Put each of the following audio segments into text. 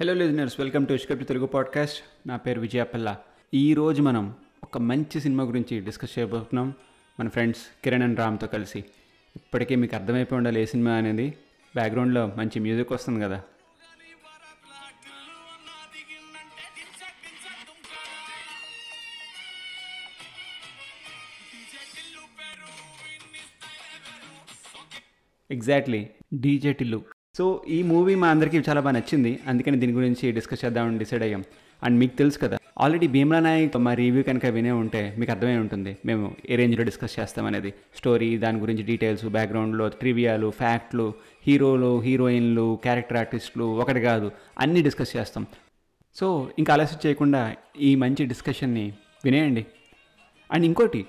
Hello listeners welcome to ఇష్కప్ Telugu podcast నా పేరు విజయపల్ల. ఈరోజు మనం ఒక మంచి సినిమా గురించి డిస్కస్ చేయబోతున్నాం. మన ఫ్రెండ్స్ కిరణ్ అండ్ రామ్తో కలిసి. ఇప్పటికే మీకు అర్థమైపోయి ఉండాలి ఏ సినిమా అనేది. బ్యాక్గ్రౌండ్లో మంచి మ్యూజిక్ వస్తుంది కదా. ఎగ్జాక్ట్లీ డీజే టిల్లు సో ఈ మూవీ మా అందరికీ చాలా బాగా నచ్చింది. అందుకని దీని గురించి డిస్కస్ చేద్దామని డిసైడ్ అయ్యాం. అండ్ మీకు తెలుసు కదా ఆల్రెడీ భీమ్లా నాయక్ మా రివ్యూ కనుక వినే ఉంటే మీకు అర్థమై ఉంటుంది. మేము ఏ రేంజ్లో డిస్కస్ చేస్తామనేది స్టోరీ దాని గురించి డీటెయిల్స్ బ్యాక్గ్రౌండ్లో ట్రివియాలు ఫ్యాక్ట్లు హీరోలు హీరోయిన్లు క్యారెక్టర్ ఆర్టిస్టులు ఒకటి కాదు అన్నీ డిస్కస్ చేస్తాం. సో ఇంకా ఆలస్యం చేయకుండా ఈ మంచి డిస్కషన్ని వినేయండి. అండ్ ఇంకోటి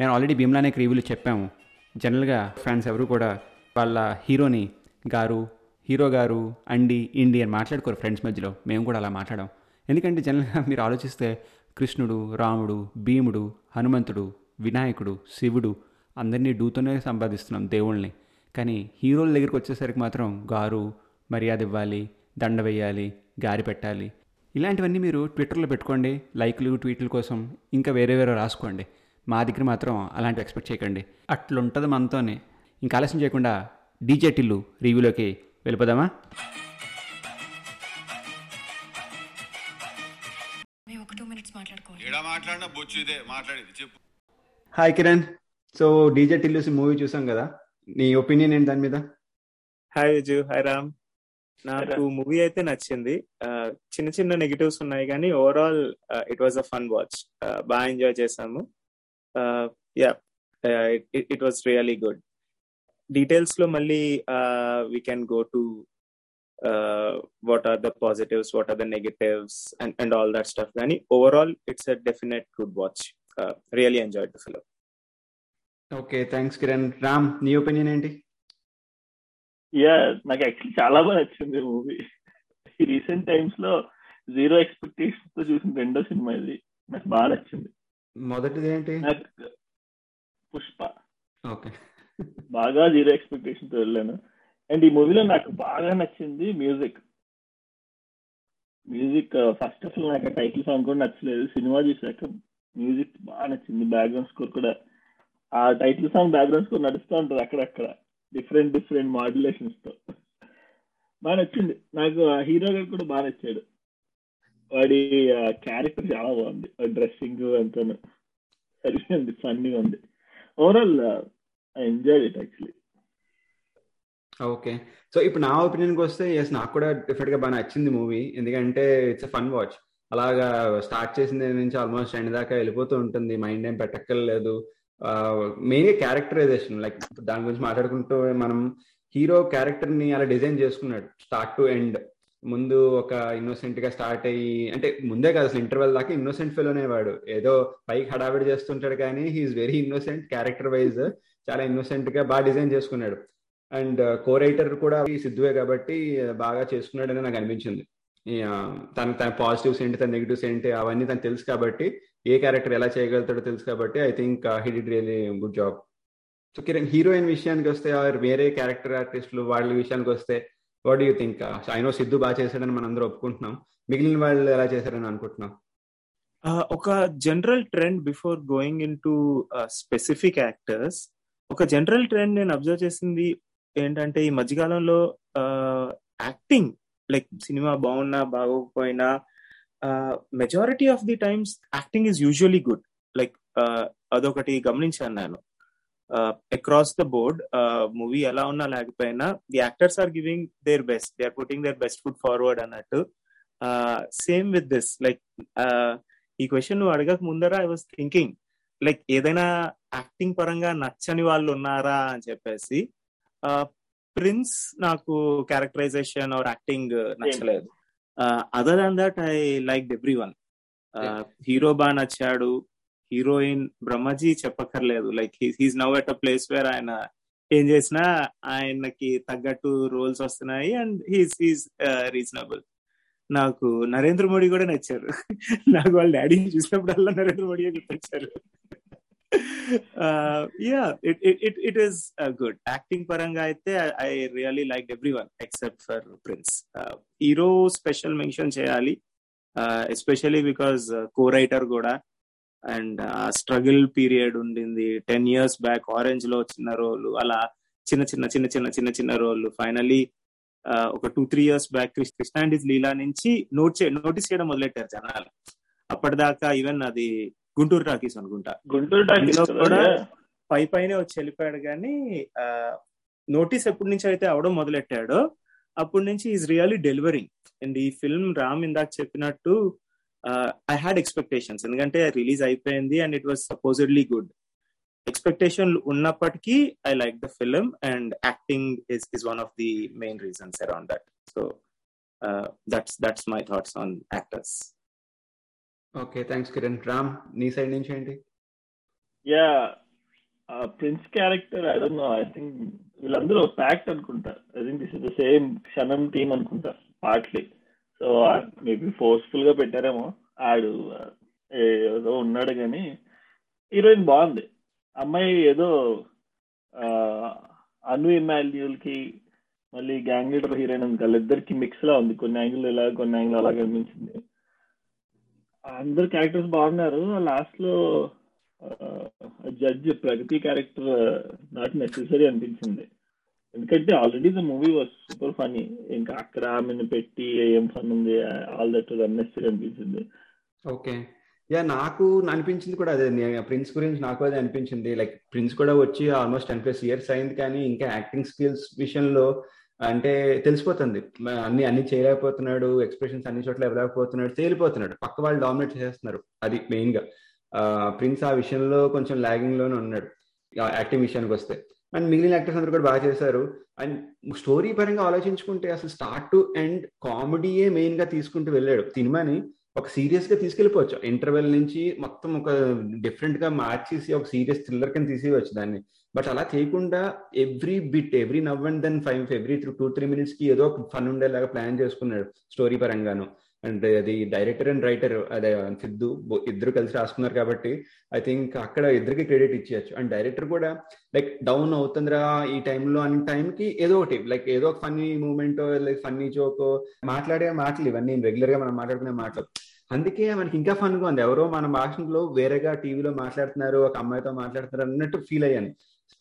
నేను ఆల్రెడీ భీమ్లా నాయక్ రివ్యూలు చెప్పాము. జనరల్గా ఫ్యాన్స్ ఎవరు కూడా వాళ్ళ హీరోని గారు హీరో గారు అండి ఇండి అని మాట్లాడుకోరు ఫ్రెండ్స్ మధ్యలో. మేము కూడా అలా మాట్లాడాం. ఎందుకంటే జనరల్గా మీరు ఆలోచిస్తే కృష్ణుడు రాముడు భీముడు హనుమంతుడు వినాయకుడు శివుడు అందరినీ డూతోనే సంపాదిస్తున్నాం దేవుళ్ళని. కానీ హీరోల దగ్గరికి వచ్చేసరికి మాత్రం గారు మర్యాద ఇవ్వాలి దండ వేయాలి గారి పెట్టాలి. ఇలాంటివన్నీ మీరు ట్విట్టర్లో పెట్టుకోండి లైక్లు ట్వీట్ల కోసం ఇంకా వేరే వేరే రాసుకోండి. మా దగ్గర మాత్రం అలాంటివి ఎక్స్పెక్ట్ చేయకండి. అట్లుంటుంది మనతోనే. ఇంకా ఆలస్యం చేయకుండా డీజే టిల్లు రివ్యూలోకి వెళ్ళిపోదామా? మేము ఒక టూ మినిట్స్ మాట్లాడుకోవాలి. ఏడా మాట్లాడినా బొచ్చు ఇదే మాట్లాడేది చెప్పు. Hi Kiran so DJ Tillu movie చూసాం కదా? నీ ఒపీనియన్ ఏంటి దాని మీద? హాయ్ విజు హాయ్ రామ్ నాకు మూవీ అయితే నచ్చింది. చిన్న చిన్న నెగిటివ్స్ ఉన్నాయి కానీ overall it was a fun watch బాగా ఎంజాయ్ చేసాము. Yeah it was really good డీటెయిల్స్లో మళ్ళీ we can go to what are the positives what are the negatives and and all that stuff కానీ overall it's a definite good watch really enjoy the film okay thanks Kiran Ram నీ opinion ఏంటి? Yeah నాకు actually చాలా బాగా నచ్చింది movie recent టైమ్స్లో zero ఎక్స్పెక్టేషన్స్తో చూసిన రెండో సినిమా ఇది. నాకు బాగా నచ్చింది. మొదటిది ఏంటి? పుష్ప. ఓకే బాగా జీరో ఎక్స్పెక్టేషన్తో వెళ్ళాను. అండ్ ఈ మూవీలో నాకు బాగా నచ్చింది music. Music first of all నాకు టైటిల్ సాంగ్ కూడా నచ్చలేదు. సినిమా చూసాక మ్యూజిక్ బాగా నచ్చింది. బ్యాక్గ్రౌండ్ స్కోర్ కూడా ఆ టైటిల్ సాంగ్ బ్యాక్గ్రౌండ్ స్కోర్ నడుస్తూ ఉంటుంది అక్కడక్కడ. డిఫరెంట్ డిఫరెంట్ మాడ్యులేషన్స్తో బాగా నచ్చింది. నాకు హీరో గారు కూడా బాగా నచ్చాడు. వాడి క్యారెక్టర్ చాలా బాగుంది. డ్రెస్సింగ్ అంతా సరిపోయింది. ఫన్నీగా ఉంది. Overall I enjoy it actually okay so ఇప్పుడు నా ఒపీనియన్కి వస్తే ఎస్ నాకు కూడా డిఫరెంట్గా బాగా నచ్చింది మూవీ ఎందుకంటే ఇట్స్ ఫన్ వాచ్ అలాగా స్టార్ట్ చేసిన నుంచి ఆల్మోస్ట్ ఎండ్ దాకా వెళ్ళిపోతూ ఉంటుంది. మైండ్ ఏం పెట్టక్కర్లేదు. మెయిన్గా క్యారెక్టరైజేషన్ లైక్ దాని గురించి మాట్లాడుకుంటూ మనం హీరో క్యారెక్టర్ని అలా డిజైన్ చేసుకున్నాడు స్టార్ట్ టు ఎండ్ ముందు ఒక ఇన్నోసెంట్గా స్టార్ట్ అయ్యి అంటే ముందే కాదు అసలు ఇంటర్వెల్ దాకా ఇన్నోసెంట్ ఫెలోనే వాడు. ఏదో పైకి హడావిడి చేస్తుంటాడు కానీ he's very innocent character wise చాలా ఇన్నోసెంట్గా బాగా డిజైన్ చేసుకున్నాడు. అండ్ కో రైటర్ కూడా సిద్ధువే కాబట్టి బాగా చేసుకున్నాడు అని నాకు అనిపించింది. తన తన పాజిటివ్స్ ఏంటి తన నెగిటివ్స్ ఏంటి అవన్నీ తనకు తెలుసు కాబట్టి ఏ క్యారెక్టర్ ఎలా చేయగలుగుతాడో తెలుసు కాబట్టి I think he did really good job so Kiran heroine విషయానికి వస్తే వేరే క్యారెక్టర్ ఆర్టిస్టులు వాళ్ళ విషయానికి వస్తే what you think I know Siddhu బాగా చేశాడని మనం అందరూ ఒప్పుకుంటున్నాం. మిగిలిన వాళ్ళు ఎలా చేశారని అనుకుంటున్నాం? Uh, ఒక general trend before going in to specific actors ఒక జనరల్ ట్రెండ్ నేను అబ్జర్వ్ చేసింది ఏంటంటే ఈ మధ్యకాలంలో uh, యాక్టింగ్ లైక్ సినిమా బాగున్నా బాగోకపోయినా majority of the times acting is usually good like అదొకటి గమనించాను నేను. అక్రాస్ ద బోర్డ్ మూవీ ఎలా ఉన్నా లేకపోయినా the actors are giving their best they are putting their best foot forward అన్నట్టు. సేమ్ విత్ దిస్ లైక్ ఈ క్వశ్చన్ నువ్వు అడగక ముందర ఐ వాస్ థింకింగ్ లైక్ ఏదైనా యాక్టింగ్ పరంగా నచ్చని వాళ్ళు ఉన్నారా అని చెప్పేసి ప్రిన్స్ నాకు క్యారెక్టరైజేషన్ ఆర్ యాక్టింగ్ నచ్చలేదు. Other than that I like every one hero బాగా నచ్చాడు హీరోయిన్ బ్రహ్మజీ చెప్పక్కర్లేదు. Like he's now at a place where ఆయన ఏం చేసినా ఆయనకి తగ్గట్టు రోల్స్ వస్తున్నాయి అండ్ హీస్ హీస్ రీజనబుల్ నాకు నరేంద్ర మోడీ కూడా నచ్చారు. నాకు వాళ్ళ డాడీని చూసినప్పుడల్లా Narendra Modi గుర్తొచ్చారు. Yeah it it it is good acting పరంగా అయితే I really like every one except for Prince hero special mention చేయాలి. ఎస్పెషలీ బికాస్ కో రైటర్ కూడా అండ్ స్ట్రగుల్ పీరియడ్ ఉండింది. టెన్ ఇయర్స్ బ్యాక్ ఆరెంజ్లో చిన్న రోల్ అలా చిన్న చిన్న చిన్న చిన్న చిన్న చిన్న రోల్. ఫైనలీ ఒక two three years back Krishna and his Leela నుంచి నోట్ చే నోటీస్ చేయడం మొదలెట్టారు జనాలు. అప్పటిదాకా ఈవెన్ అది గుంటూరు టాకీస్ అనుకుంటా. గుంటూరు టాకీస్ కూడా. పై పైనే వచ్చి వెళ్ళిపోయాడు కానీ నోటీస్ ఎప్పటి నుంచి అయితే అవడం మొదలెట్టాడో అప్పటి నుంచి ఈజ్ రియల్లీ డెలివరింగ్ అండ్ ఈ ఫిల్మ్ రామ్ ఇందాక చెప్పినట్టు ఐ హ్యాడ్ ఎక్స్పెక్టేషన్స్ ఎందుకంటే రిలీజ్ అయిపోయింది and it was supposedly good expectation ఉన్నప్పటికీ I like the film and acting is is one of the main reasons around that so that's that's my thoughts on actors okay thanks Kiran Ram నీ side నుంచి ఏంటి? Yeah Prince character I don't know I think వీళ్ళందరూ ప్యాక్ట్ అనుకుంటా. I think this is the same Kshanam team అనుకుంటా partly so maybe ఫోర్స్ఫుల్గా పెట్టారేమో. ఆడు ఏదో ఉన్నాడు కానీ హీరోయిన్ బాగుంది. అమ్మాయి ఏదో అను ఇమాన్యుల్కి మళ్ళీ గ్యాంగ్ లీడర్ హీరోయిన్ ఉంది వాళ్ళిద్దరికి మిక్స్ లా ఉంది. కొన్ని యాంగిల్ ఇలా కొన్ని యాంగిల్ అలా కనిపించింది అందరు క్యారెక్టర్స్ బాగున్నారు. లాస్ట్లో judge Pragathi character not necessary అనిపించింది. ఎందుకంటే already the movie was super funny ఇంకా అక్కడ ఆమెను పెట్టి ఏం ఫన్ ఉంది ఆల్ దట్ అన్నెసరీ అనిపించింది ఓకే యా నాకు అనిపించింది కూడా అదే. ప్రిన్స్ గురించి నాకు అదే అనిపించింది. లైక్ ప్రిన్స్ కూడా వచ్చి ఆల్మోస్ట్ టెన్ ప్లస్ ఇయర్స్ అయింది కానీ ఇంకా యాక్టింగ్ స్కిల్స్ విషయంలో అంటే తెలిసిపోతుంది. అన్ని అన్ని చేయలేకపోతున్నాడు ఎక్స్ప్రెషన్స్ అన్ని చోట్ల ఇవ్వలేకపోతున్నాడు తేలిపోతున్నాడు. పక్క వాళ్ళు డామినేట్ చేసేస్తున్నారు అది మెయిన్గా. ప్రిన్స్ ఆ విషయంలో కొంచెం లాగింగ్లోనే ఉన్నాడు యాక్టింగ్ విషయానికి వస్తే. అండ్ మిగిలిన యాక్టర్స్ అందరూ కూడా బాగా చేశారు. అండ్ స్టోరీ పరంగా ఆలోచించుకుంటే అసలు స్టార్ట్ టు ఎండ్ కామెడీయే మెయిన్గా తీసుకుంటూ వెళ్ళాడు. సినిమాని ఒక సీరియస్గా తీసుకెళ్ళిపోవచ్చు. ఇంటర్వెల్ నుంచి మొత్తం ఒక డిఫరెంట్గా మార్చేసి ఒక సీరియస్ థ్రిల్లర్ కింద తీసేయవచ్చు దాన్ని. బట్ అలా చేయకుండా every bit every now and then five every two three మినిట్స్కి ఏదో ఒక ఫన్ ఉండేలాగా ప్లాన్ చేసుకున్నాడు స్టోరీ పరంగాను. అండ్ అది డైరెక్టర్ అండ్ రైటర్ అదే సిద్ధు ఇద్దరు కలిసి రాసుకున్నారు కాబట్టి ఐ థింక్ అక్కడ ఇద్దరికి క్రెడిట్ ఇచ్చేయచ్చు. అండ్ డైరెక్టర్ కూడా లైక్ డౌన్ అవుతుందిరా ఈ టైంలో అనే టైంకి ఏదో ఒకటి లైక్ ఏదో ఒక funny moment like funny joke మాట్లాడే మాటలు ఇవన్నీ రెగ్యులర్గా మనం మాట్లాడుకునే మాటలు. అందుకే మనకి ఇంకా ఫన్గా ఉంది. ఎవరో మన భాషలో వేరేగా టీవీలో మాట్లాడుతున్నారు ఒక అమ్మాయితో మాట్లాడుతున్నారు అన్నట్టు ఫీల్ అయ్యాను.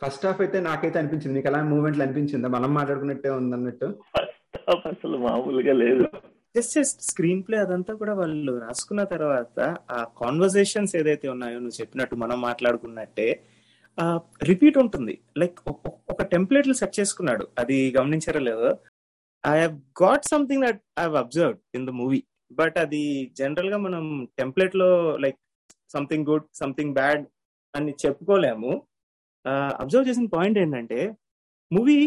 ఫస్ట్ హాఫ్ అయితే నాకైతే అనిపించింది నీకు అలా మూమెంట్లు అనిపించిందా? మనం మాట్లాడుకున్నట్టే ఉంది అన్నట్టు ఫస్ట్ అసలు మామూలుగా లేదు. జస్ట్ జస్ట్ స్క్రీన్ ప్లే అదంతా కూడా వాళ్ళు రాసుకున్న తర్వాత ఆ కాన్వర్సేషన్స్ ఏదైతే ఉన్నాయో నువ్వు చెప్పినట్టు మనం మాట్లాడుకున్నట్టే రిపీట్ ఉంటుంది. లైక్ ఒక టెంప్లెట్లు సెట్ చేసుకున్నాడు. అది గమనించారో లేదో? I have got something that I observe in the movie but అది జనరల్గా మనం టెంప్లెట్లో like something good something bad అని చెప్పుకోలేము. అబ్జర్వ్ చేసిన పాయింట్ ఏంటంటే మూవీ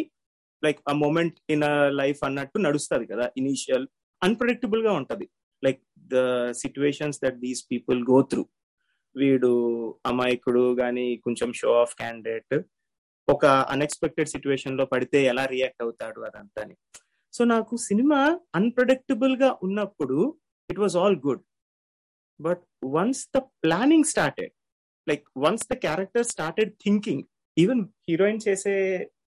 లైక్ ఆ మూమెంట్ ఇన్ లైఫ్ అన్నట్టు నడుస్తుంది కదా ఇనీషియల్ అన్ప్రెడిక్టబుల్గా ఉంటది. Like the situations that these people go through వీడు అమాయకుడు గాని కొంచెం షో ఆఫ్ క్యాండిడేట్ ఒక అన్ఎక్స్పెక్టెడ్ సిచ్యువేషన్లో పడితే ఎలా రియాక్ట్ అవుతాడు అదంతాని. సో నాకు సినిమా అన్ప్రెడిక్టబుల్గా ఉన్నప్పుడు it was all good but once the planning started like once the character started thinking even heroine చేసే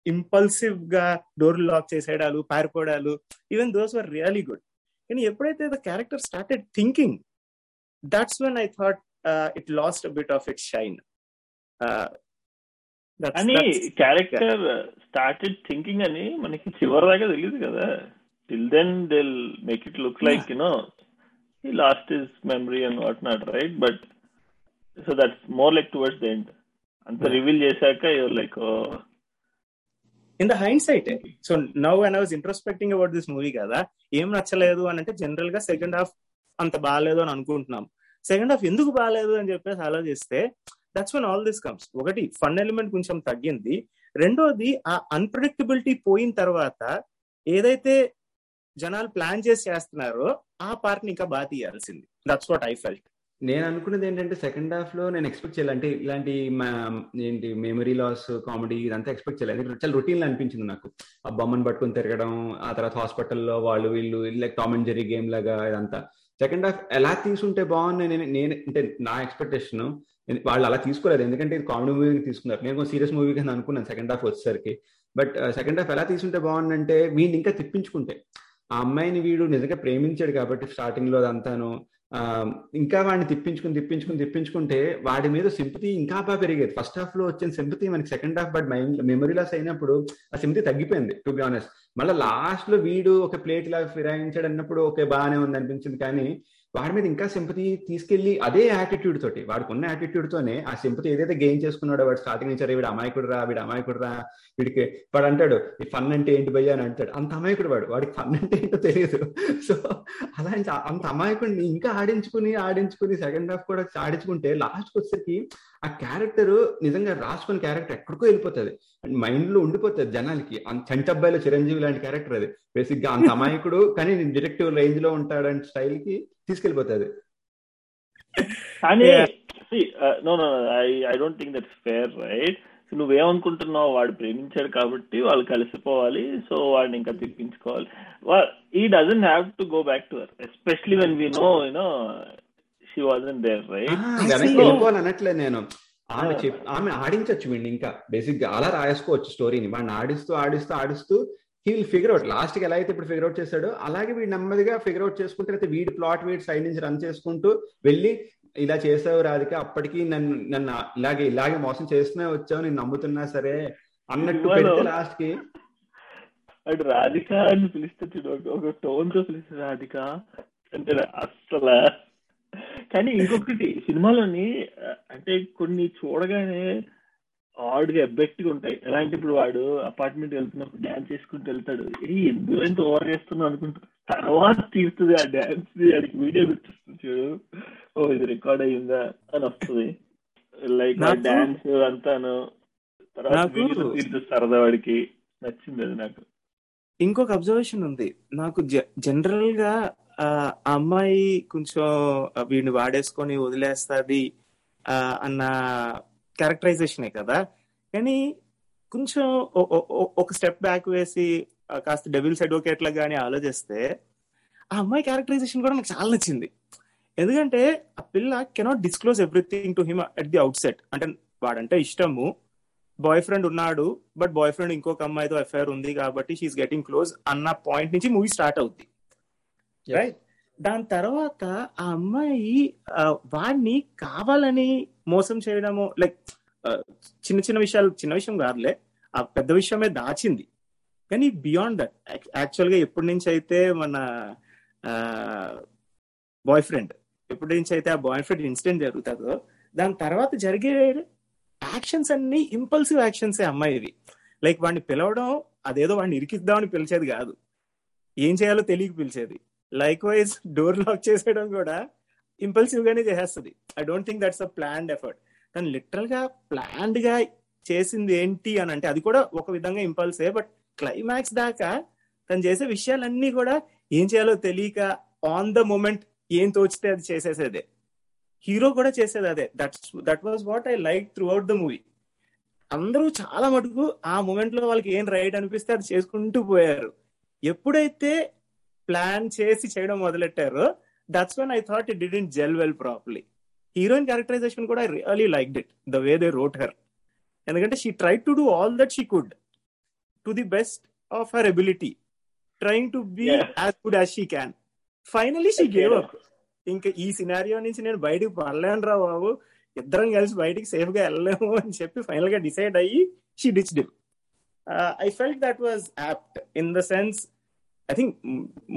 ఇంపల్సివ్గా డోర్ లాక్ చేసేయడాలు పారిపోవడాలు even those were really good కానీ ఎప్పుడైతే the character started thinking that's when I thought it lost bit of its shine అని character started thinking అని మనకి చివరి దాకా తెలియదు కదా. Till then they'll make it look like you know he lost his memory and what not right but so that's more like towards the end అంత reveal చేశాక your like in the hindsight so now and I was introspecting about this movie కదా ఏం నచ్చలేదు అని అంటే జనరల్గా second half అంత బాగాలేదు అని అనుకుంటున్నాం. సెకండ్ హాఫ్ ఎందుకు బాగాలేదు అని చెప్పేసి ఆలోచిస్తే that's one all this comes ఒకటి ఫన్ ఎలిమెంట్ కొంచెం తగ్గింది. రెండోది ఆ అన్ప్రెడిక్టబిలిటీ పోయిన తర్వాత ఏదైతే జనాలు ప్లాన్ చేసి చేస్తున్నారో ఆ పార్ట్ని ఇంకా బాగా తీయాల్సింది. దట్స్ వాట్ ఐ ఫెల్ట్ నేను అనుకున్నది ఏంటంటే సెకండ్ హాఫ్లో నేను ఎక్స్పెక్ట్ చేయాలి. అంటే ఇలాంటి మా- ఏంటి మెమరీ లాస్ కామెడీ ఇదంతా ఎక్స్పెక్ట్ చేయాలి. చాలా రొటీన్ అనిపించింది నాకు. ఆ బొమ్మను పట్టుకుని తిరగడం ఆ తర్వాత హాస్పిటల్లో వాళ్ళు వీళ్ళు like Tom and Jerry game లాగా ఇదంతా. సెకండ్ హాఫ్ ఎలా తీసుంటే బాగుంది నేను నేను అంటే నా ఎక్స్పెక్టేషన్ వాళ్ళు అలా తీసుకోలేదు. ఎందుకంటే ఇది కామెడీ మూవీ తీసుకున్నారు. నేను సీరియస్ మూవీ కింద అనుకున్నాను సెకండ్ హాఫ్ వచ్చేసరికి. బట్ సెకండ్ హాఫ్ ఎలా తీసుంటే బాగుందంటే వీడిని ఇంకా తిప్పించుకుంటే. ఆ అమ్మాయిని వీడు నిజంగా ప్రేమించాడు కాబట్టి స్టార్టింగ్లో అదంతాను. ఇంకా వాడిని తిప్పించుకుని తిప్పించుకుని తిప్పించుకుంటే వాడి మీద సింపతి ఇంకా బాగా పెరిగేది. ఫస్ట్ హాఫ్లో వచ్చిన సింపతి మనకి second half but mind memory loss అయినప్పుడు ఆ సింపతి తగ్గిపోయింది టు బి ఆనెస్ట్ మళ్ళీ లాస్ట్లో వీడు ఒక ప్లేట్ లాగా ఫిరాయించాడు అన్నప్పుడు ఓకే బాగానే ఉంది అనిపించింది. కానీ వాడి మీద ఇంకా సింపతి తీసుకెళ్ళి అదే యాటిట్యూడ్ తోటి వాడికి ఉన్న యాటిట్యూడ్ తోనే ఆ సింపతి ఏదైతే గెయిన్ చేసుకున్నాడో వాడు స్టార్టింగ్ నుంచి అరే వీడు అమాయకుడు రా వీడు అమాయకుడు రా వీడికి వాడు అంటాడు ఈ ఫన్ అంటే ఏంటి భయ్య? అని అంటాడు. అంత అమాయకుడు వాడు. వాడికి ఫన్ అంటే ఏంటో తెలియదు సో అలా అంత అమాయకుడిని ఇంకా ఆడించుకుని ఆడించుకుని సెకండ్ హాఫ్ కూడా ఆడించుకుంటే లాస్ట్కి వచ్చేసరికి ఆ క్యారెక్టర్ నిజంగా రాసుకున్న క్యారెక్టర్ ఎక్కడికో వెళ్ళిపోతుంది. మైండ్లో ఉండిపోతుంది జనాలకి. అంత చంటబ్బాయిలో చిరంజీవి లాంటి క్యారెక్టర్ అది. బేసిక్గా అంత అమాయకుడు కానీ డిటెక్టివ్ రేంజ్లో ఉంటాడంటే స్టైల్కి కానీ Yeah. No no I I don't think that's fair right నువ్వేమనుకుంటున్నావు వాడు ప్రేమించాడు కాబట్టి వాళ్ళు కలిసిపోవాలి. సో వాడిని ఇంకా తిప్పించుకోవాలి. ఈ doesn't have to go back to especially when we know you know she wasn't there right అనట్లేదు నేను. ఆమె చెప్ ఆమె ఆడించవచ్చు వీడిని ఇంకా. బేసిక్గా అలా రాసుకోవచ్చు స్టోరీని వాడిని ఆడిస్తూ ఆడిస్తూ ఆడిస్తూ హీ విల్ ఫిగర్ అవుట్ లాస్ట్కి ఎలా అయితే ఇప్పుడు ఫిగర్ అవుట్ చేశాడో అలాగే వీడు నెమ్మదిగా ఫిగర్ అవుట్ చేసుకుంటే అయితే వీడి ప్లాట్ వీడి సైడ్ నుంచి రన్ చేసుకుంటూ వెళ్ళి ఇలా చేసావు రాధిక అప్పటికి నన్ను నన్ను ఇలాగే ఇలాగే మోసం చేస్తూనే వచ్చావు నేను నమ్ముతున్నా సరే అన్నట్టు పెడితే లాస్ట్కి. అటు రాధిక అని పిలిస్తే ఒక- టోన్తో పిలిస్తే రాధిక అంటే అస్సలు కానీ ఇంకొకటి సినిమాలోని అంటే కొన్ని చూడగానే ఆడుగా ఎబ్బెక్ట్గా ఉంటాయి. ఎలాంటి ఇప్పుడు వాడు అపార్ట్మెంట్ వెళ్తున్నప్పుడు డాన్స్ చేసుకుంటూ వెళ్తాడు. ఏ ఎందుకు ఎంత ఓవర్ చేస్తున్నావు అనుకుంటా తర్వాత తీస్తుంది ఆ డాన్స్ అది వీడియో గుర్తొస్తుంది చూడు. ఓ ఇది రికార్డ్ అయ్యిందా? అని వస్తుంది. లైక్ ఆ డాన్స్ అంతాను. తర్వాత సరదా వాడికి నచ్చింది అది నాకు. ఇంకొక అబ్జర్వేషన్ ఉంది. నాకు జనరల్గా ఆ అమ్మాయి కొంచెం వీడిని వాడేసుకొని వదిలేస్తుంది అన్న క్యారెక్టరైజేషనే కదా? కానీ కొంచెం ఒక స్టెప్ బ్యాక్ వేసి కాస్త డెవిల్స్ అడ్వకేట్ లా కానీ ఆలోచిస్తే ఆ అమ్మాయి క్యారెక్టరైజేషన్ కూడా నాకు చాలా నచ్చింది. ఎందుకంటే ఆ పిల్ల cannot disclose everything to him at the outset అంటే వాడంటే ఇష్టము. బాయ్ ఫ్రెండ్ ఉన్నాడు బట్ బాయ్ ఫ్రెండ్ ఇంకొక అమ్మాయితో ఎఫ్ఐఆర్ ఉంది కాబట్టి షీఈ్ గెటింగ్ క్లోజ్ అన్న పాయింట్ నుంచి మూవీ స్టార్ట్ అవుద్ది. రైట్ దాని తర్వాత ఆ అమ్మాయి వాడిని కావాలని మోసం చేయడము లైక్ చిన్న చిన్న విషయాలు చిన్న విషయం కాదులే ఆ పెద్ద విషయమే దాచింది. కానీ బియాండ్ దట్ యాక్చువల్గా ఎప్పటి నుంచి అయితే మన బాయ్ ఫ్రెండ్ ఎప్పటి నుంచి అయితే ఆ బాయ్ ఫ్రెండ్ ఇన్సిడెంట్ జరుగుతుందో దాని తర్వాత జరిగే యాక్షన్స్ అన్ని ఇంపల్సివ్ యాక్షన్స్ అమ్మాయివి. లైక్ వాడిని పిలవడం అదేదో వాడిని ఇరికిద్దామని పిలిచేది కాదు. ఏం చేయాలో తెలియక పిలిచేది. లైక్ వైజ్ డోర్ లాక్ చేసేయడం కూడా ఇంపల్సివ్ గానే చేసేస్తుంది. I don't think that's a planned effort తను లిటరల్గా ప్లాన్డ్గా చేసింది ఏంటి అని అంటే అది కూడా ఒక విధంగా ఇంపల్సే బట్ క్లైమాక్స్ దాకా తను చేసే విషయాలన్నీ కూడా ఏం చేయాలో తెలియక ఆన్ ద మూమెంట్ ఏం తోచితే అది చేసేసేదే. హీరో కూడా చేసేది అదే. That's that was what I like throughout the movie అందరూ చాలా మటుకు ఆ మూమెంట్లో వాళ్ళకి ఏం రైట్ అనిపిస్తే అది చేసుకుంటూ పోయారు. ఎప్పుడైతే ప్లాన్ చేసి చేయడం మొదలెట్టారో. That's one I thought it didn't gel well properly heroine characterization కూడా I really like it the way they wrote her ఎందుకంటే she try to do all that she could to the best of her ability trying to be. As good as she can finally she gave. Up ఇంకా ఈ scenario నుంచి నేను బయటకు పడలేను రా బాబు. ఇద్దరం కలిసి బయటికి సేఫ్గా వెళ్ళలేము అని చెప్పి ఫైనల్గా డిసైడ్ అయ్యి she ditched I felt that was apt in the sense I think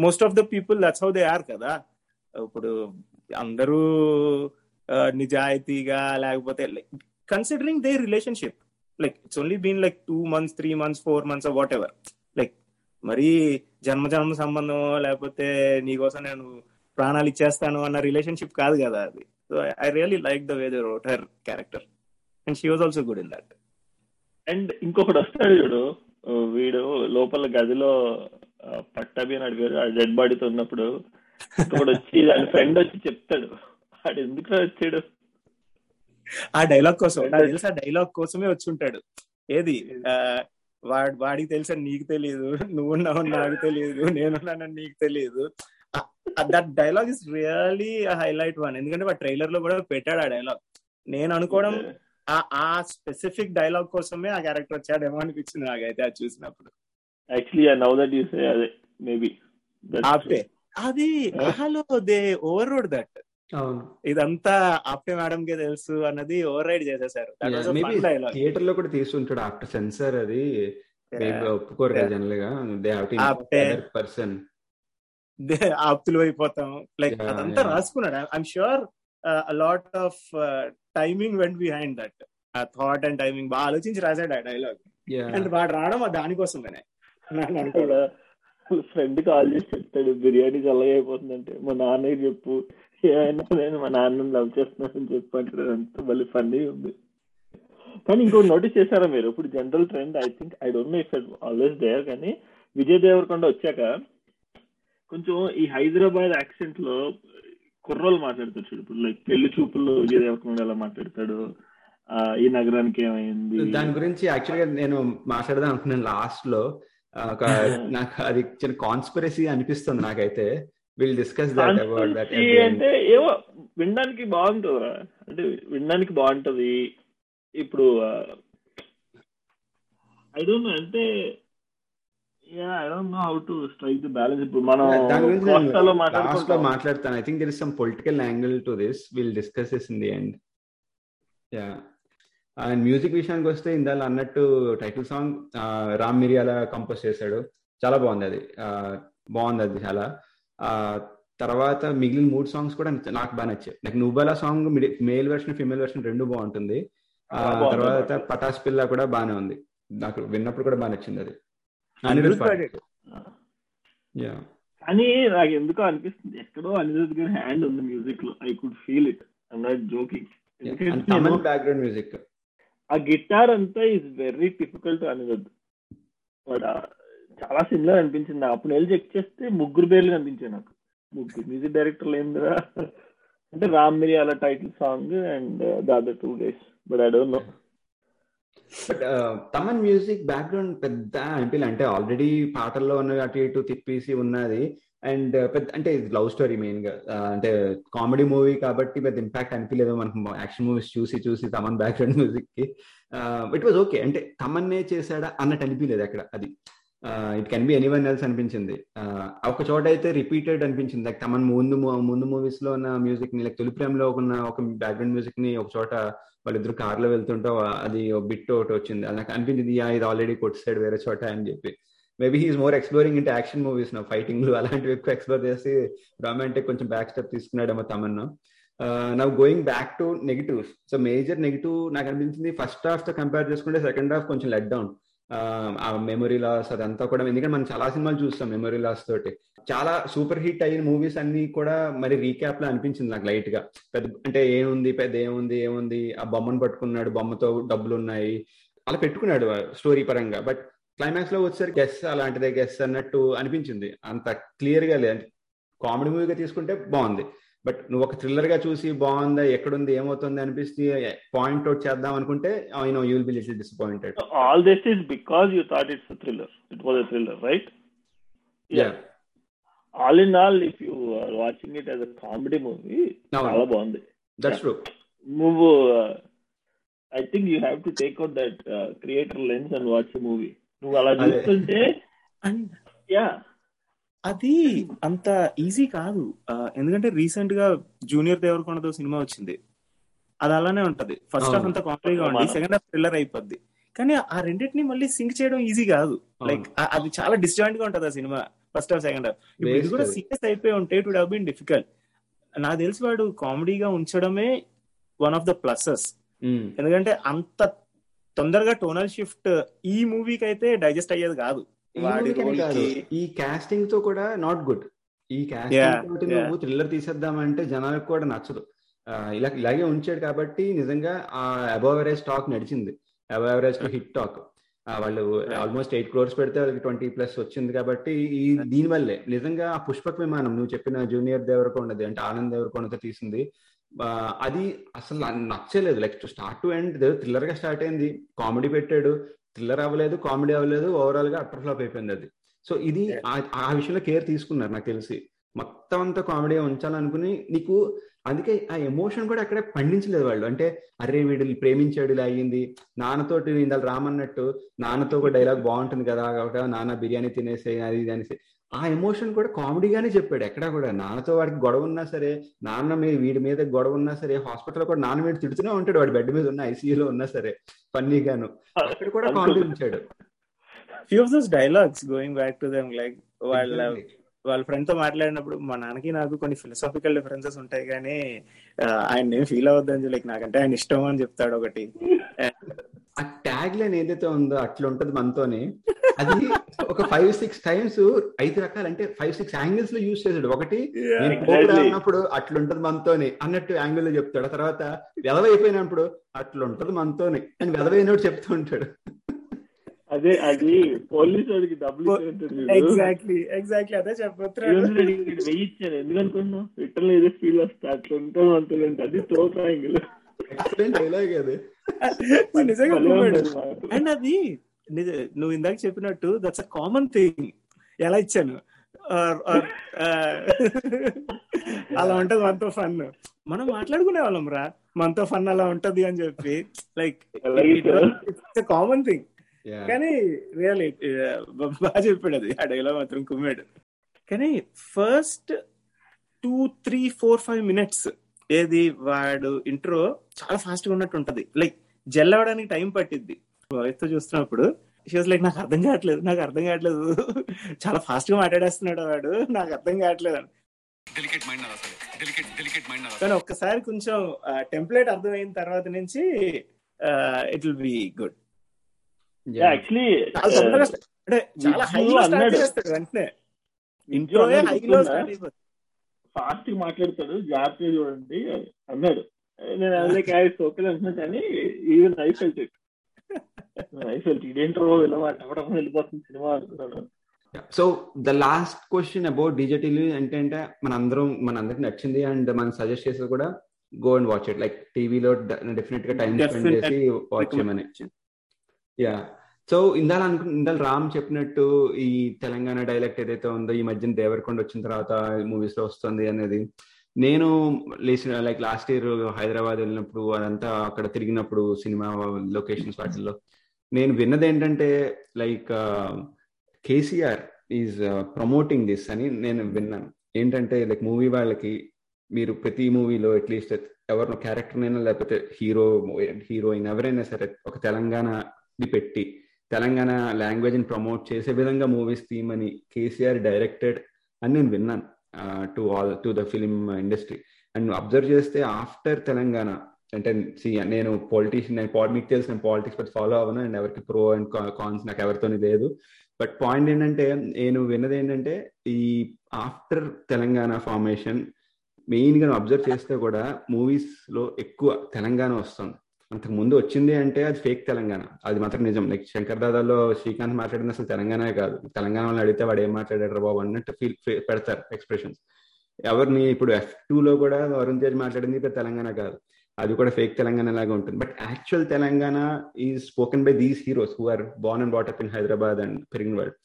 most of the people that's how they are కదా. ఇప్పుడు అందరూ నిజాయితీగా లేకపోతే considering they relationship like it's only been like two months three months four months whatever like మరి జన్మ జన్మ సంబంధం లేకపోతే నీకోసం నేను ప్రాణాలు ఇచ్చేస్తాను అన్న రిలేషన్షిప్ కాదు కదా అది. So I really like the way they wrote her character and she was also good in that and ఇంకొకటి వస్తాడు చూడు వీడు లోపల గదిలో పట్టాభి అని అడిగారు. ఆ డెడ్ బాడీతో ఉన్నప్పుడు ఇంకొకటి వచ్చి దాని ఫ్రెండ్ వచ్చి చెప్తాడు. వాడు ఎందుకు వచ్చాడు? ఆ డైలాగ్ కోసం నాకు తెలుసు ఆ డైలాగ్ కోసమే వచ్చి ఉంటాడు. ఏది? వాడు వాడికి తెలుసా నీకు తెలియదు నువ్వున్నావని నాకు తెలియదు నేనున్నానని నీకు తెలియదు that dialogue is really highlight one ఎందుకంటే వాడు ట్రైలర్లో కూడా పెట్టాడు ఆ డైలాగ్ నేను అనుకోవడం ఆ- ఆ స్పెసిఫిక్ డైలాగ్ కోసమే ఆ క్యారెక్టర్ వచ్చాడేమో అనిపించింది నాకైతే అది చూసినప్పుడు. Actually now that you say అదే మేబీ ఆప్టే అది hello they over road that ఇదంతా ఆప్టే మేడం కే తెలుసు అన్నది ఓవర్ రైడ్ చేసేసారు థియేటర్లో కూడా తీసుకుంటాడు ఆఫ్టర్ సెన్సర్ అది. Maybe ఒప్పుకోరు కదా. జనరల్గా దే హావ్. పర్సన్ ఆప్తులు అయిపోతాం. లైక్ అదంతా. రాసుకున్నాడు. I'm sure lot of timing went behind that ఆ థాట్ అండ్ టైమింగ్ బాగా ఆలోచించి రాశాడు ఆ డైలాగ్ అండ్ వాడు రావడం దానికోసమేనే నాకు అనుకోవడం. ఫ్రెండ్ కాల్ చేసి చెప్తాడు బిర్యానీ చల్లగా అయిపోతుందంటే మా నాన్నకి చెప్పు? ఏమైనా నేను మా నాన్నని లవ్ చేస్తున్నానని చెప్పు అంటాడు. అంత మళ్ళీ ఫన్నీ ఉంది. కానీ ఇంకోటి నోటీస్ చేశారా మీరు? ఇప్పుడు general trend I think I don't know if always there కానీ విజయ్ దేవరకొండ వచ్చాక కొంచెం ఈ హైదరాబాద్ యాక్సెంట్లో కుర్రోలు మాట్లాడతారు చూడు. ఇప్పుడు లైక్ పెళ్ళి చూపుల్లో విజయ్ దేవరకొండ ఎలా మాట్లాడతాడు? ఆ, ఈ నగరానికి ఏమైంది? దాని గురించి యాక్చువల్గా నేను మాట్లాడదాం అనుకున్నాను లాస్ట్లో. ఒక నాకు అది చిన్న కాన్స్పిరసీ అనిపిస్తుంది నాకైతే. Will discuss that about that అంటే ఏవో వినడానికి బాగుంటుందిరా. అంటే వినడానికి బాగుంటది. ఇప్పుడు ఐ డోంట్ నో అంటే మాట్లాడతాను. I think there is some political angle to this will discuss this in the end yeah and music విషయానికి వస్తే ఇందాక అన్నట్టు టైటిల్ సాంగ్ రామ్ మిరియాల కంపోజ్ చేశాడు. చాలా బాగుంది అది. బాగుంది అది చాలా. తర్వాత మిగిలిన మూడు సాంగ్స్ కూడా నాకు బాగా నచ్చాయి. నాకు నువ్వల song male version female version రెండు బాగుంటుంది. తర్వాత. పటాస్ పిల్ల కూడా బాగానే ఉంది. నాకు విన్నప్పుడు కూడా బాగా నచ్చింది అది. Yeah. కానీ నాకు ఎందుకో అనిపిస్తుంది ఎక్కడో అనిరుద్ధ్ గారి హ్యాండ్ ఉంది మ్యూజిక్లో I could feel it. I'm not joking. Background music. ఆ గిటార్ అంతా is very difficult to Anirudh but చాలా సిమిలర్ అనిపించింది. నాకు. అప్పుడు వెళ్ళి చెక్ చేస్తే ముగ్గురు పేర్లు కనిపించాయి నాకు. ముగ్గురు మ్యూజిక్ డైరెక్టర్లు ఏందిరా? అంటే Ram Miriyala title song and the other two days but I don't know but Thaman music background పెద్ద అనిపించలే అంటే ఆల్రెడీ పాటల్లో ఉన్నవి అటు ఇటు తిప్పేసి ఉన్నది. అండ్ uh, పెద్ద అంటే ఇది లవ్ స్టోరీ మెయిన్గా uh, అంటే కామెడీ మూవీ కాబట్టి పెద్ద ఇంపాక్ట్ అనిపించలేదు మనకు యాక్షన్ మూవీస్ చూసి చూసి తమన్ బ్యాక్గ్రౌండ్ మ్యూజిక్కి ఇట్ వాజ్ ఓకే అంటే తమన్నే చేశాడా అన్నట్టు అనిపించలేదు అక్కడ. అది it can be anyone else అనిపించింది. Uh, ఒక చోట అయితే రిపీటెడ్ అనిపించింది. లైక్ తమన్ ముందు ముందు మూవీస్లో ఉన్న మ్యూజిక్ని లైక్ తొలి ప్రేమలో ఉన్న ఒక బ్యాక్గ్రౌండ్ మ్యూజిక్ని ఒక చోట వాళ్ళిద్దరు కార్లో వెళ్తుంటే అది బిట్ ఒకటి వచ్చింది. నాకు అనిపించింది ఇది ఆల్రెడీ కొట్టాడు వేరే చోట అని చెప్పి. Maybe he's more exploring into action movies నా ఫైటింగ్ అలాంటివి ఎక్కువ ఎక్స్ప్లోర్ చేసి రొమాంటిక్ కొంచెం బ్యాక్ స్టెప్ తీసుకున్నాడేమో తమన్ను. Now going back to negatives so major negative నాకు అనిపించింది ఫస్ట్ హాఫ్తో కంపేర్ చేసుకుంటే సెకండ్ హాఫ్ కొంచెం లెట్ డౌన్ uh, ఆ మెమరీ లాస్ అదంతా కూడా ఎందుకంటే మనం చాలా సినిమాలు చూస్తాం మెమరీ లాస్ తోటి. చాలా సూపర్ హిట్ అయిన మూవీస్ అన్ని కూడా మరి రీక్యాప్లో అనిపించింది నాకు లైట్గా. పెద్ద అంటే ఏముంది పెద్ద ఏముంది ఏముంది? ఆ బొమ్మను పట్టుకున్నాడు బొమ్మతో డబ్బులు ఉన్నాయి అలా పెట్టుకున్నాడు స్టోరీ పరంగా. బట్ క్లైమాక్స్లో వచ్చేసరికి గెస్ అలాంటిదే గెస్ అన్నట్టు అనిపించింది. అంత క్లియర్గా లేదు. కామెడీ మూవీగా తీసుకుంటే బాగుంది. బట్ నువ్వు ఒక థ్రిల్లర్గా చూసి బాగుందా ఎక్కడుంది ఏమవుతుంది అనిపిస్తే పాయింట్ అవుట్ చేద్దాం అనుకుంటే no you will be little disappointed all this is because you thought it's thriller it was a thriller right yeah all in all if you are watching it as a comedy movie చాలా బాగుంది. That's true నువ్వు I think you have to take out that creator lens and watch movie నువ్వు అలా అదే. చూస్తుంటే yeah. అది అంత easy కాదు. ఎందుకంటే రీసెంట్గా జూనియర్ దేవరకొండతో సినిమా వచ్చింది. అది అలానే ఉంటది. First half. అంతా కామెడీగా ఉండి. సెకండ్ హాఫ్ థ్రిల్లర్ అయిపోద్ది. కానీ ఆ రెండింటిని మళ్ళీ సింక్ చేయడం ఈజీ కాదు. లైక్ అది చాలా డిస్జాయింట్గా ఉంటది ఆ cinema. First half second half. ఇది కూడా. సీరియస్ అయిపోయి ఉంటే it would have been difficult. నాకు తెలిసి వాడు కామెడీగా ఉంచడమే వన్ ఆఫ్ ద ప్లసెస్. ఎందుకంటే అంత తొందరగా టోనల్ షిఫ్ట్ ఈ మూవీకి అయితే డైజెస్ట్ అయ్యేది కాదు. ఈ కాస్టింగ్తో కూడా నాట్ గుడ్ ఈ కాస్టింగ్ తోటి. నువ్వు థ్రిల్లర్ తీసేద్దామంటే జనాలకు కూడా నచ్చదు. ఇలా ఇలాగే ఉంచాడు కాబట్టి నిజంగా ఆ అబవ్ అవరేజ్ టాక్ నడిచింది. Above average to hit talk వాళ్ళు ఆల్మోస్ట్ ఎయిట్ క్రోర్స్ పెడితే వాళ్ళకి ట్వంటీ ప్లస్ వచ్చింది కాబట్టి ఈ దీని వల్లే నిజంగా ఆ పుష్పక విమానం నువ్వు చెప్పిన జూనియర్ దేవరకొండది అంటే ఆనంద్ దేవరకొండతో తీసింది. అది అసలు నచ్చలేదు. లైక్ స్టార్ట్ టు ఎండ్ థ్రిల్లర్గా స్టార్ట్ అయింది. కామెడీ పెట్టాడు. థ్రిల్లర్ అవ్వలేదు కామెడీ అవ్వలేదు. ఓవరాల్గా అటర్ ఫ్లాప్ అయిపోయింది అది. సో ఇది ఆ- విషయంలో కేర్ తీసుకున్నారు నాకు తెలిసి. మొత్తం అంతా కామెడీ ఉంచాలనుకుని నీకు అందుకే ఆ ఎమోషన్ కూడా అక్కడ పండించలేదు వాళ్ళు. అంటే అరే వీడు ప్రేమించాడు ఇలా అయ్యింది. నాన్నతోటి ఇందాక రామన్నట్టు నాన్నతో ఒక డైలాగ్ బాగుంటుంది కదా కాబట్టి నాన్న బిర్యానీ తినేసే అది ఇది అనేసి. ఆ ఎమోషన్ కూడా కామెడీగానే చెప్పాడు. ఎక్కడా కూడా. నాన్నతో వాడికి గొడవ ఉన్నా సరే నాన్న మీద వీడి మీద గొడవ ఉన్నా సరే హాస్పిటల్లో కూడా నాన్న మీద తిడుతూనే ఉంటాడు. వాడి బెడ్ మీద ఉన్న ఐసీయూలో ఉన్నా సరే ఫన్నీగాను. అక్కడ కూడా కామెడీ ఉంచాడు. Few of those dialogues going back to them like వాళ్ళ వాళ్ళ ఫ్రెండ్తో మాట్లాడినప్పుడు మా నాన్నకి నాకు కొన్ని ఫిలసాఫికల్ డిఫరెన్సెస్ ఉంటాయి కానీ ఆయన ఏం ఫీల్ అవ్వద్దని లైక్ నాకంటే ఆయన ఇష్టం అని చెప్తాడు ఒకటి. ఆ ట్యాగ్ లైన్ ఏదైతే ఉందో అట్లా ఉంటది మనతోని. అది ఒక ఫైవ్ సిక్స్ టైమ్స్ ఐదు రకాలు అంటే ఫైవ్ సిక్స్ యాంగిల్స్లో యూజ్ చేసాడు ఒకటి అన్నప్పుడు అట్లుంటది మనతోని అన్నట్టు యాంగిల్లో చెప్తాడు. తర్వాత వెదవైపోయినప్పుడు అట్లుంటది మనతోని అని వెదవైనప్పుడు చెప్తూ ఉంటాడు. అదే అది పోలీసు వాడికి డబ్బులు ఎగ్జాక్ట్లీ ఎగ్జాక్ట్లీ అదే చెప్పొచ్చు వెయ్యి ఇచ్చాను ఎందుకనుకున్నావు రిటర్న్ ఏదో ఫీల్ వస్తా అట్లా ఉంటాం అది తో యాంగిల్ ఎక్సలెంట్ డైలాగ్ అది. నిజంగా అండ్ అది నువ్వు ఇందాక చెప్పినట్టు దట్స్ అ కామన్ థింగ్ ఎలా ఇచ్చాను? అలా ఉంటది మనతో ఫన్ మనం మాట్లాడుకునే వాళ్ళం రా. మనతో ఫన్ అలా ఉంటది అని చెప్పి లైక్ కామన్ థింగ్. కానీ రియల్లీ బాగా చెప్పాడు అది. ఆ డైలాగ్ మాత్రం కుమ్మాడు. కానీ first two three four five minutes ఏది వాడు ఇంట్రో చాలా ఫాస్ట్గా ఉన్నట్టు ఉంటది. లైక్ జెల్ అవ్వడానికి టైం పట్టిద్ది. వాయిస్తో చూస్తున్నప్పుడు షీస్ లైక్ నాకు అర్థం కావట్లేదు నాకు అర్థం కావట్లేదు. చాలా ఫాస్ట్గా మాట్లాడేస్తున్నాడు వాడు. నాకు అర్థం కావట్లేదు. అని డెలికేట్ మైండ్ అసలు. డెలికేట్ డెలికేట్ మైండ్ కానీ ఒక్కసారి కొంచెం టెంప్లెట్ అర్థమైన తర్వాత నుంచి it will be good Yeah. Actually అంటే చాలా స్టార్ట్. చేస్తాడు వెంటనే. స్టార్ట్ అయిపోతుంది. ఫాస్ట్గా మాట్లాడతాడు జాగ్రత్తగా చూడండి అన్నాడు. నేను అదే క్యారెక్ట్ ఓకే అంటున్నా కానీ ఈవెన్ ఐ ఫెల్ట్ ఇట్ ఇలా వెళ్ళిపోతుంది సినిమా అనుకున్నాను so the last question about digital అంటే అంటే మన అందరం మన అందరికి నచ్చింది అండ్ మనం సజెస్ట్ చేసేది కూడా go and watch it like టీవీలో డెఫినెట్గా టైం స్పెండ్. చేసి వాచ్ చేయమని. యా సో ఇందాల అనుకు ఇందాల రామ్ చెప్పినట్టు ఈ తెలంగాణ డైలెక్ట్ ఏదైతే ఉందో ఈ మధ్యన దేవరకొండ వచ్చిన తర్వాత మూవీస్లో వస్తుంది అనేది నేను లేచిన లైక్ లాస్ట్ ఇయర్ హైదరాబాద్ వెళ్ళినప్పుడు అదంతా అక్కడ తిరిగినప్పుడు సినిమా లొకేషన్స్ వాటిల్లో నేను విన్నది ఏంటంటే like uh, KCR is promoting this అని నేను విన్నాను. ఏంటంటే లైక్ మూవీ వాళ్ళకి మీరు ప్రతి మూవీలో అట్లీస్ట్ ఎవరినో క్యారెక్టర్ అయినా లేకపోతే హీరో హీరోయిన్ ఎవరైనా సరే ఒక తెలంగాణది పెట్టి తెలంగాణ లాంగ్వేజ్ని ప్రమోట్ చేసే విధంగా మూవీస్ థీమ్ అని కేసీఆర్ డైరెక్టెడ్ అని నేను విన్నాను. To all to the film industry and observe చేస్తే ఆఫ్టర్ తెలంగాణ అంటే నేను పొలిటీషియన్ నేను pol- మీకు తెలిసిన పాలిటిక్స్ బట్ ఫాలో అవ్వను అండ్ ఎవరికి ప్రో అండ్ కాన్స్ నాకు ఎవరితోని లేదు. బట్ పాయింట్ ఏంటంటే నేను విన్నది ఏంటంటే ఈ ఆఫ్టర్ తెలంగాణ ఫార్మేషన్ మెయిన్గా అబ్జర్వ్ చేస్తే కూడా మూవీస్లో ఎక్కువ తెలంగాణ వస్తుంది. అంతకు ముందు వచ్చింది అంటే అది ఫేక్ తెలంగాణ. అది మాత్రం నిజం. లైక్ శంకర్ దాదాలో శ్రీకాంత్ మాట్లాడింది అసలు తెలంగాణ కాదు. తెలంగాణ వాళ్ళని అడిగితే వాడు ఏం మాట్లాడారు బాబు అన్నట్టు ఫీల్ పెడతారు ఎక్స్ప్రెషన్స్ ఎవరిని ఇప్పుడు ఎఫ్లో కూడా వరుణ్ తేజ్ మాట్లాడింది ఇప్పుడు తెలంగాణ కాదు. అది కూడా ఫేక్ తెలంగాణ లాగా ఉంటుంది. But actual Telangana is spoken by these heroes who are born and brought up in Hyderabad and పెరిగిన world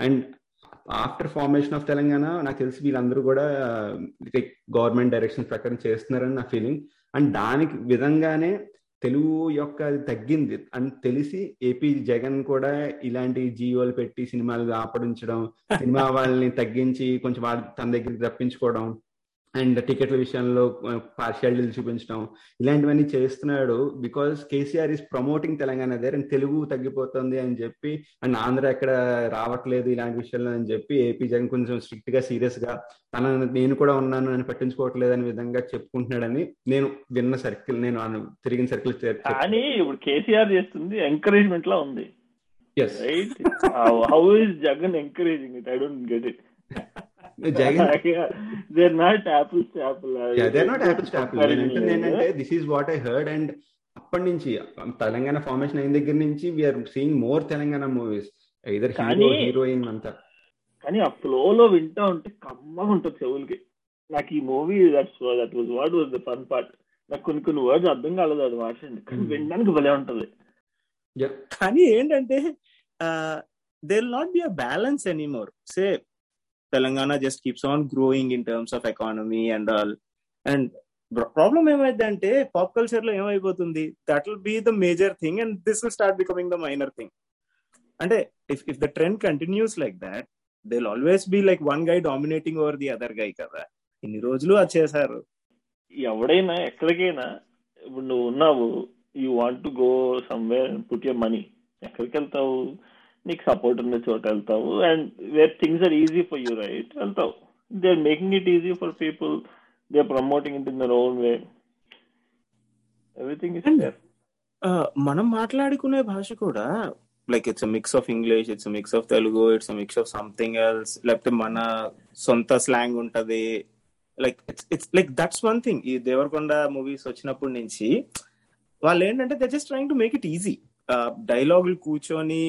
and after formation of Telangana నాకు తెలిసి వీళ్ళందరూ కూడా గవర్నమెంట్ డైరెక్షన్ ప్రకారం చేస్తున్నారని నా ఫీలింగ్ అండ్ దానికి విధంగానే తెలుగు యొక్క అది తగ్గింది. అని తెలిసి ఏపీ జగన్ కూడా ఇలాంటి జీవోలు పెట్టి సినిమాలు ఆపడించడం సినిమా వాళ్ళని తగ్గించి కొంచెం వాళ్ళ తన దగ్గరికి రప్పించుకోవడం అండ్ టికెట్ల విషయంలో పార్షియాలిటీలు చూపించడం ఇలాంటివన్నీ చేస్తున్నాడు because KCR is promoting Telangana దగ్గర అండ్ తెలుగు తగ్గిపోతుంది అని చెప్పి అండ్ ఆంధ్ర ఎక్కడ రావట్లేదు ఇలాంటి విషయాల్లో అని చెప్పి ఏపీ జగన్ కొంచెం స్ట్రిక్ట్గా సీరియస్గా తన నేను కూడా ఉన్నాను అని పట్టించుకోవట్లేదు అనే విధంగా చెప్పుకుంటున్నాడని నేను విన్న సర్కిల్ నేను తిరిగిన సర్కిల్ కానీ ఇప్పుడు కేసీఆర్ చేస్తుంది ఎంకరేజ్మెంట్ లా ఉంది. How is Jagan encouraging it I don't get it there ఏంటంటే this is what I heard and అప్పటి నుంచి తెలంగాణ ఫార్మేషన్ అయిన దగ్గర నుంచి we're seeing more Telangana movies either hero కానీ- హీరోయిన్ అంతా. కానీ ఆ ఫ్లో లో వింటా ఉంటే కమ్మగా ఉంటుంది చెవులకి. నాకు ఈ movie that's that was what was the fun part నాకు కొన్ని కొన్ని వర్డ్స్ అర్థం కాలేదు అది మాట్లాడండి కానీ Hmm. వినడానికి భలే ఉంటది. కానీ ఏంటంటే they will not be a balance anymore say Telangana just keeps on growing in terms of economy and all and problem ఏమైంది అంటే పాప్ కల్చర్లో ఏమైపోతుంది? That will be the major thing and this will start becoming the minor thing అంటే if if the trend continues like that they always be like one guy dominating over the other guy కదా. ఇన్ని రోజులు అది చేశారు. ఎవడైనా ఎక్కడికైనా ఇప్పుడు నువ్వు ఉన్నావు you want to go somewhere put your money ఎక్కడికి వెళ్తావు నీకు సపోర్ట్ ఉన్న చోట వెళ్తావు. And where things are easy for you right వెళ్తావు. They are making it easy for people they are promoting it in their own way everything is there మనం మాట్లాడుకునే భాష కూడా like it's mix of English it's mix of Telugu it's mix of something else లేకపోతే మన సొంత slang ఉంటది. Like it's it's like that's one thing ఈ Devarakonda movies వచ్చినప్పటి నుంచి వాళ్ళు ఏంటంటే they just trying to make it easy డైలాగులు కూర్చొని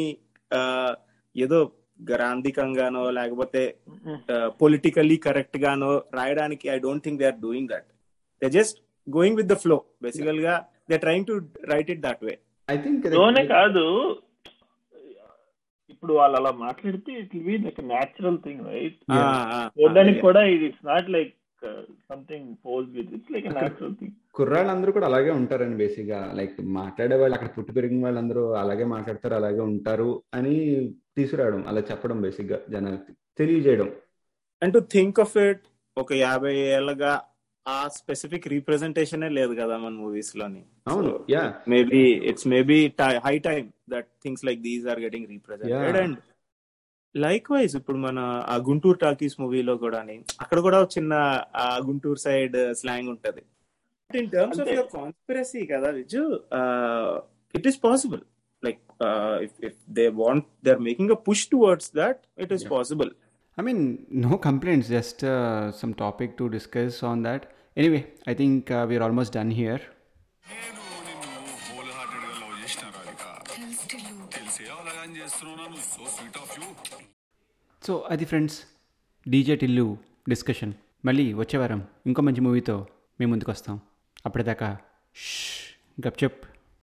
ఏదో గ్రాంధికంగానో లేకపోతే పొలిటికల్లీ కరెక్ట్ గానో రాయడానికి I don't think they are doing that they just going with the flow బేసికల్గా they trying to write it that way I థింక్లోనే కాదు. ఇప్పుడు వాళ్ళు అలా మాట్లాడితే it will be like natural thing right చూడడానికి కూడా ఇది it's not like something pose with it's like natural thing కుర్రాళ్ళందరూ కూడా అలాగే ఉంటారని బేసిక్గా. లైక్ మాట్లాడే వాళ్ళు అక్కడ పుట్టి పెరిగిన వాళ్ళందరూ అలాగే మాట్లాడతారు అలాగే ఉంటారు అని తీసుకురావడం అలా చెప్పడం బేసిక్గా జనాలకి తెలియజేయడం. And to think of it ఒక యాభై ఏళ్ళగా ఆ స్పెసిఫిక్ రీప్రజెంటేషన్ లేదు కదా మన మూవీస్లోని అవును yeah. Maybe it's maybe high time that things like these are getting represented. And likewise ఇప్పుడు మన ఆ గుంటూరు టాకీస్ మూవీలో కూడా అక్కడ కూడా చిన్న గుంటూరు సైడ్ స్లాంగ్ ఉంటది. In terms of. Your conspiracy కదా Viju it is possible like if they want they are making a push towards that it is. Possible I mean, no complaints, just uh, some topic to discuss on that. Anyway, I think uh, we're almost done here. అలాగని చేస్తున్నావు నువ్వు so sweet of you so అది friends DJ Tillu discussion మళ్ళీ వచ్చే వారం ఇంకో మంచి మూవీతో మేము ముందుకు వస్తాం అప్పటిదాకా గప్ చెప్.